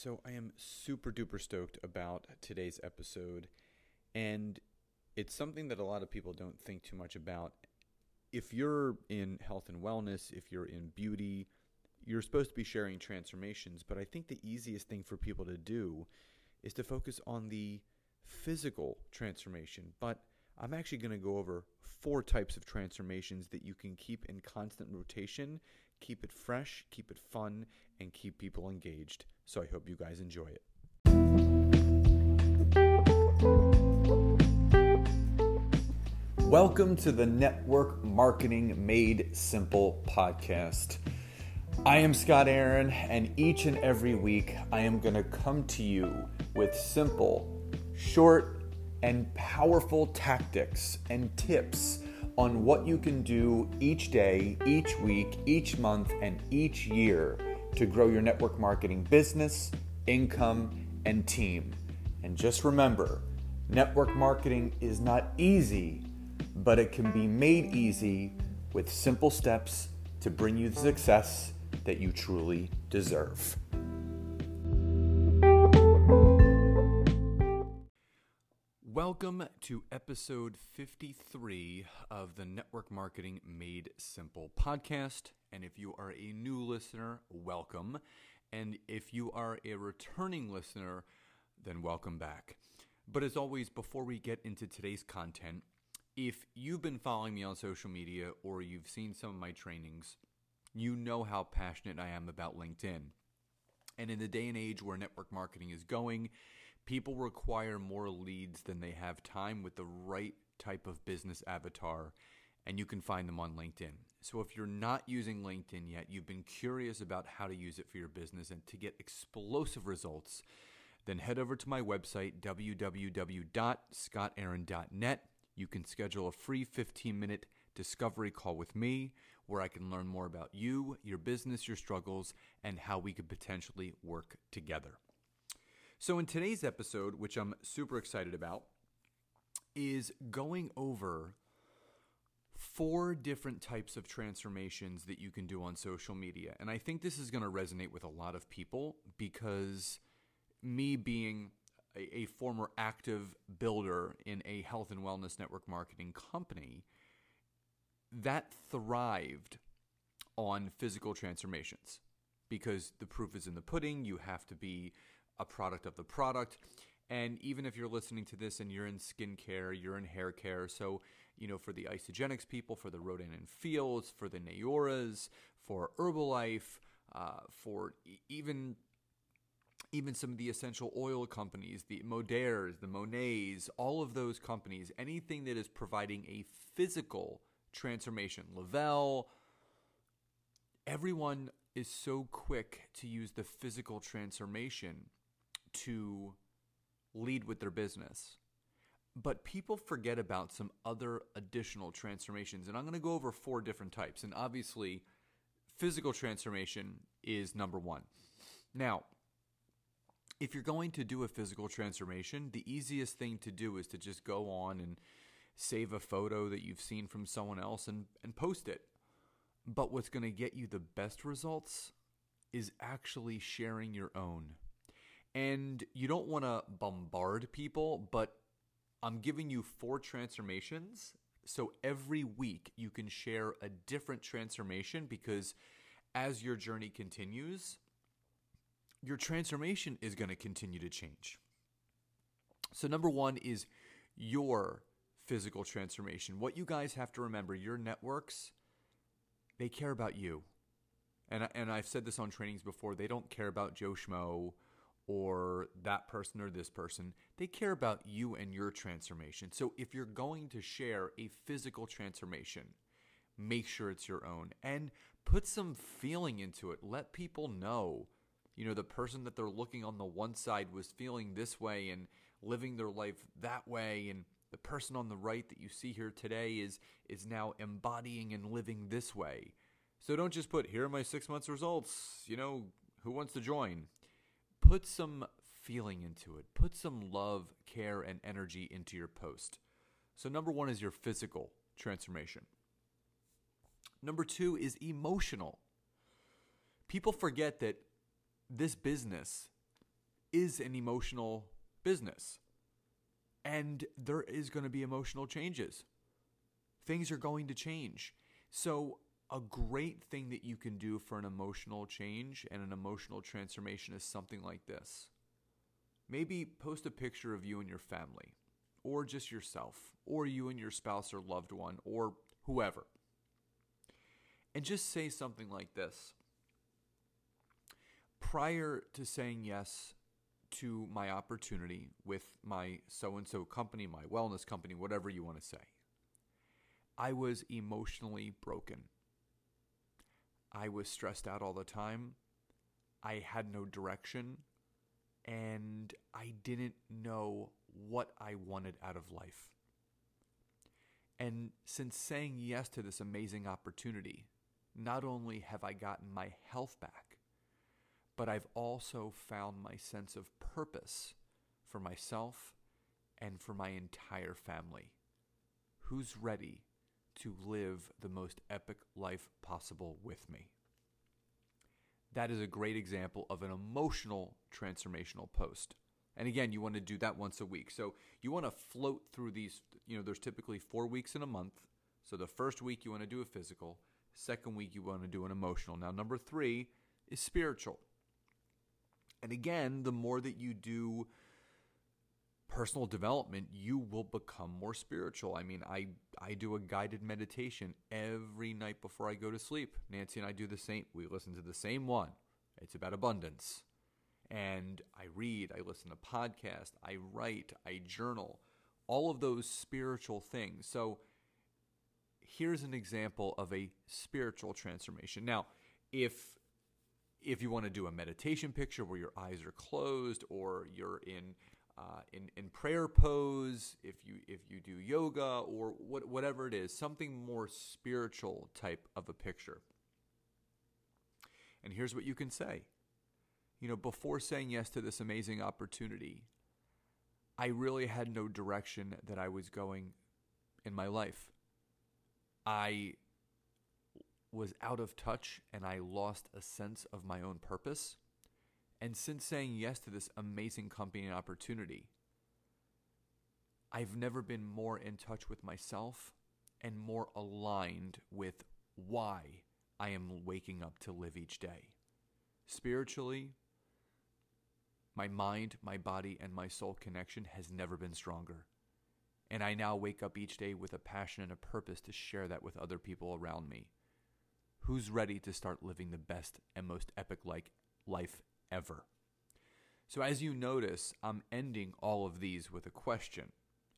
So, I am super duper stoked about today's episode, and it's something that a lot of people don't think too much about. If you're in health and wellness, if you're in beauty, you're supposed to be sharing transformations, but I think the easiest thing for people to do is to focus on the physical transformation. But I'm actually going to go over four types of transformations that you can keep in constant rotation, keep it fresh, keep it fun, and keep people engaged. So I hope you guys enjoy it. Welcome to the Network Marketing Made Simple podcast. I am Scott Aaron, and each and every week I am going to come to you with simple, short, and powerful tactics and tips on what you can do each day, each week, each month, and each year to grow your network marketing business, income, and team. And just remember, network marketing is not easy, but it can be made easy with simple steps to bring you the success that you truly deserve. Welcome to episode 53 of the Network Marketing Made Simple podcast. And if you are a new listener, welcome. And if you are a returning listener, then welcome back. But as always, before we get into today's content, if you've been following me on social media or you've seen some of my trainings, you know how passionate I am about LinkedIn. And in the day and age where network marketing is going, people require more leads than they have time with the right type of business avatar, and you can find them on LinkedIn. So if you're not using LinkedIn yet, you've been curious about how to use it for your business and to get explosive results, then head over to my website, www.scottaaron.net. You can schedule a free 15 minute discovery call with me where I can learn more about you, your business, your struggles, and how we could potentially work together. So, in today's episode, which I'm super excited about, is going over four different types of transformations that you can do on social media. And I think this is going to resonate with a lot of people because me being a, a, former active builder in a health and wellness network marketing company, that thrived on physical transformations because the proof is in the pudding. You have to be a product of the product. And even if you're listening to this and you're in skincare, you're in hair care, so you know for the Isagenix people, for the Rodan and Fields, for the Neoras, for Herbalife, uh, for even even some of the essential oil companies, the Moderes, the Monats, all of those companies, anything that is providing a physical transformation, Le-Vel, everyone is so quick to use the physical transformation to lead with their business. But people forget about some other additional transformations. And I'm going to go over four different types. And obviously, physical transformation is number one. Now, if you're going to do a physical transformation, the easiest thing to do is to just go on and save a photo that you've seen from someone else and, and post it. But what's going to get you the best results is actually sharing your own. And you don't want to bombard people, but I'm giving you four transformations. So every week you can share a different transformation because as your journey continues, your transformation is going to continue to change. So, number one is your physical transformation. What you guys have to remember your networks, they care about you. And, and I've said this on trainings before, they don't care about Joe Schmo or that person or this person. They care about you and your transformation. So if you're going to share a physical transformation, make sure it's your own and put some feeling into it. Let people know, you know, the person that they're looking on the one side was feeling this way and living their life that way and the person on the right that you see here today is is now embodying and living this way. So don't just put here are my 6 months results, you know, who wants to join? Put some feeling into it. Put some love, care, and energy into your post. So, number one is your physical transformation. Number two is emotional. People forget that this business is an emotional business. And there is going to be emotional changes. Things are going to change. So, a great thing that you can do for an emotional change and an emotional transformation is something like this. Maybe post a picture of you and your family, or just yourself, or you and your spouse or loved one, or whoever. And just say something like this Prior to saying yes to my opportunity with my so and so company, my wellness company, whatever you want to say, I was emotionally broken. I was stressed out all the time. I had no direction. And I didn't know what I wanted out of life. And since saying yes to this amazing opportunity, not only have I gotten my health back, but I've also found my sense of purpose for myself and for my entire family. Who's ready to live the most epic life possible with me. That is a great example of an emotional transformational post. And again, you want to do that once a week. So you want to float through these, you know, there's typically four weeks in a month. So the first week you want to do a physical, second week you want to do an emotional. Now, number three is spiritual. And again, the more that you do personal development, you will become more spiritual. I mean, I I do a guided meditation every night before I go to sleep. Nancy and I do the same. We listen to the same one. It's about abundance. And I read, I listen to podcasts, I write, I journal, all of those spiritual things. So here's an example of a spiritual transformation. Now, if if you want to do a meditation picture where your eyes are closed or you're in uh, in in prayer pose, if you if you do yoga or what, whatever it is, something more spiritual type of a picture. And here's what you can say. You know, before saying yes to this amazing opportunity, I really had no direction that I was going in my life. I was out of touch and I lost a sense of my own purpose. And since saying yes to this amazing company and opportunity, I've never been more in touch with myself and more aligned with why I am waking up to live each day. Spiritually, my mind, my body, and my soul connection has never been stronger. And I now wake up each day with a passion and a purpose to share that with other people around me. Who's ready to start living the best and most epic like life ever. So, as you notice, I'm ending all of these with a question.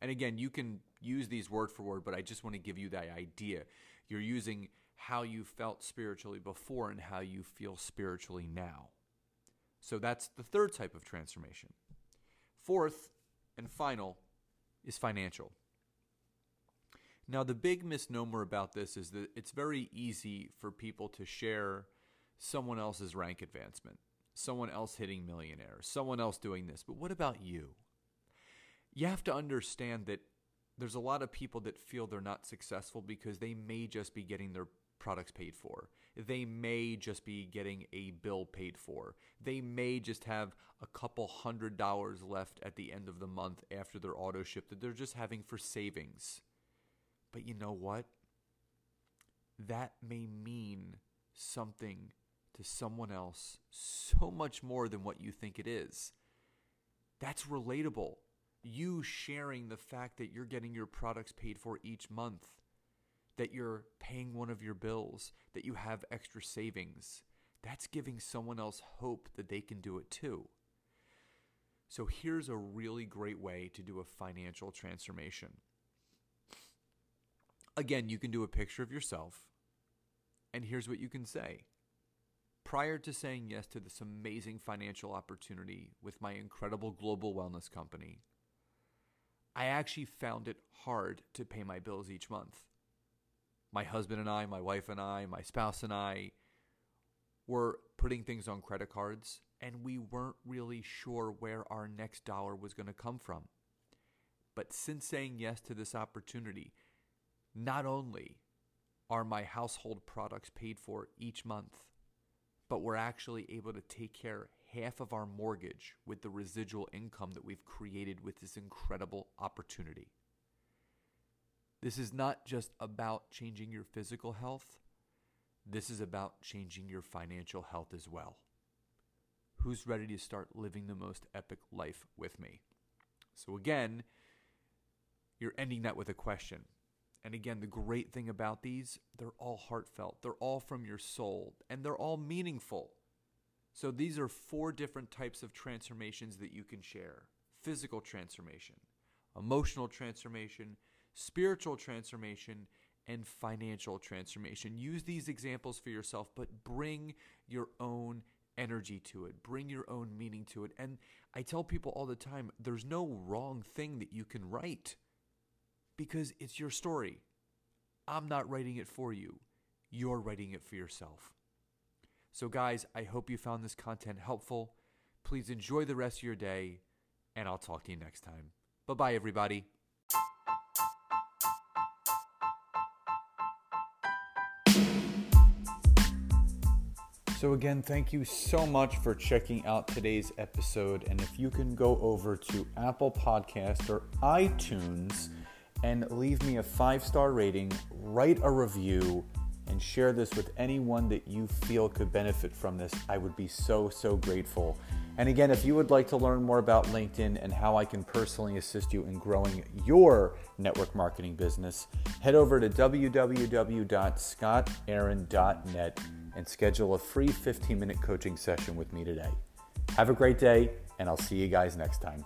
And again, you can use these word for word, but I just want to give you that idea. You're using how you felt spiritually before and how you feel spiritually now. So, that's the third type of transformation. Fourth and final is financial. Now, the big misnomer about this is that it's very easy for people to share someone else's rank advancement someone else hitting millionaire, someone else doing this. But what about you? You have to understand that there's a lot of people that feel they're not successful because they may just be getting their products paid for. They may just be getting a bill paid for. They may just have a couple hundred dollars left at the end of the month after their auto ship that they're just having for savings. But you know what? That may mean something to someone else so much more than what you think it is. That's relatable. You sharing the fact that you're getting your products paid for each month, that you're paying one of your bills, that you have extra savings. That's giving someone else hope that they can do it too. So here's a really great way to do a financial transformation. Again, you can do a picture of yourself, and here's what you can say Prior to saying yes to this amazing financial opportunity with my incredible global wellness company, I actually found it hard to pay my bills each month. My husband and I, my wife and I, my spouse and I were putting things on credit cards, and we weren't really sure where our next dollar was going to come from. But since saying yes to this opportunity, not only are my household products paid for each month, but we're actually able to take care half of our mortgage with the residual income that we've created with this incredible opportunity. This is not just about changing your physical health, this is about changing your financial health as well. Who's ready to start living the most epic life with me? So, again, you're ending that with a question. And again, the great thing about these, they're all heartfelt, they're all from your soul, and they're all meaningful. So, these are four different types of transformations that you can share physical transformation, emotional transformation, spiritual transformation, and financial transformation. Use these examples for yourself, but bring your own energy to it, bring your own meaning to it. And I tell people all the time there's no wrong thing that you can write because it's your story. I'm not writing it for you, you're writing it for yourself. So, guys, I hope you found this content helpful. Please enjoy the rest of your day, and I'll talk to you next time. Bye bye, everybody. So, again, thank you so much for checking out today's episode. And if you can go over to Apple Podcast or iTunes and leave me a five star rating, write a review, and share this with anyone that you feel could benefit from this, I would be so, so grateful. And again, if you would like to learn more about LinkedIn and how I can personally assist you in growing your network marketing business, head over to www.scottaaron.net and schedule a free 15 minute coaching session with me today. Have a great day, and I'll see you guys next time.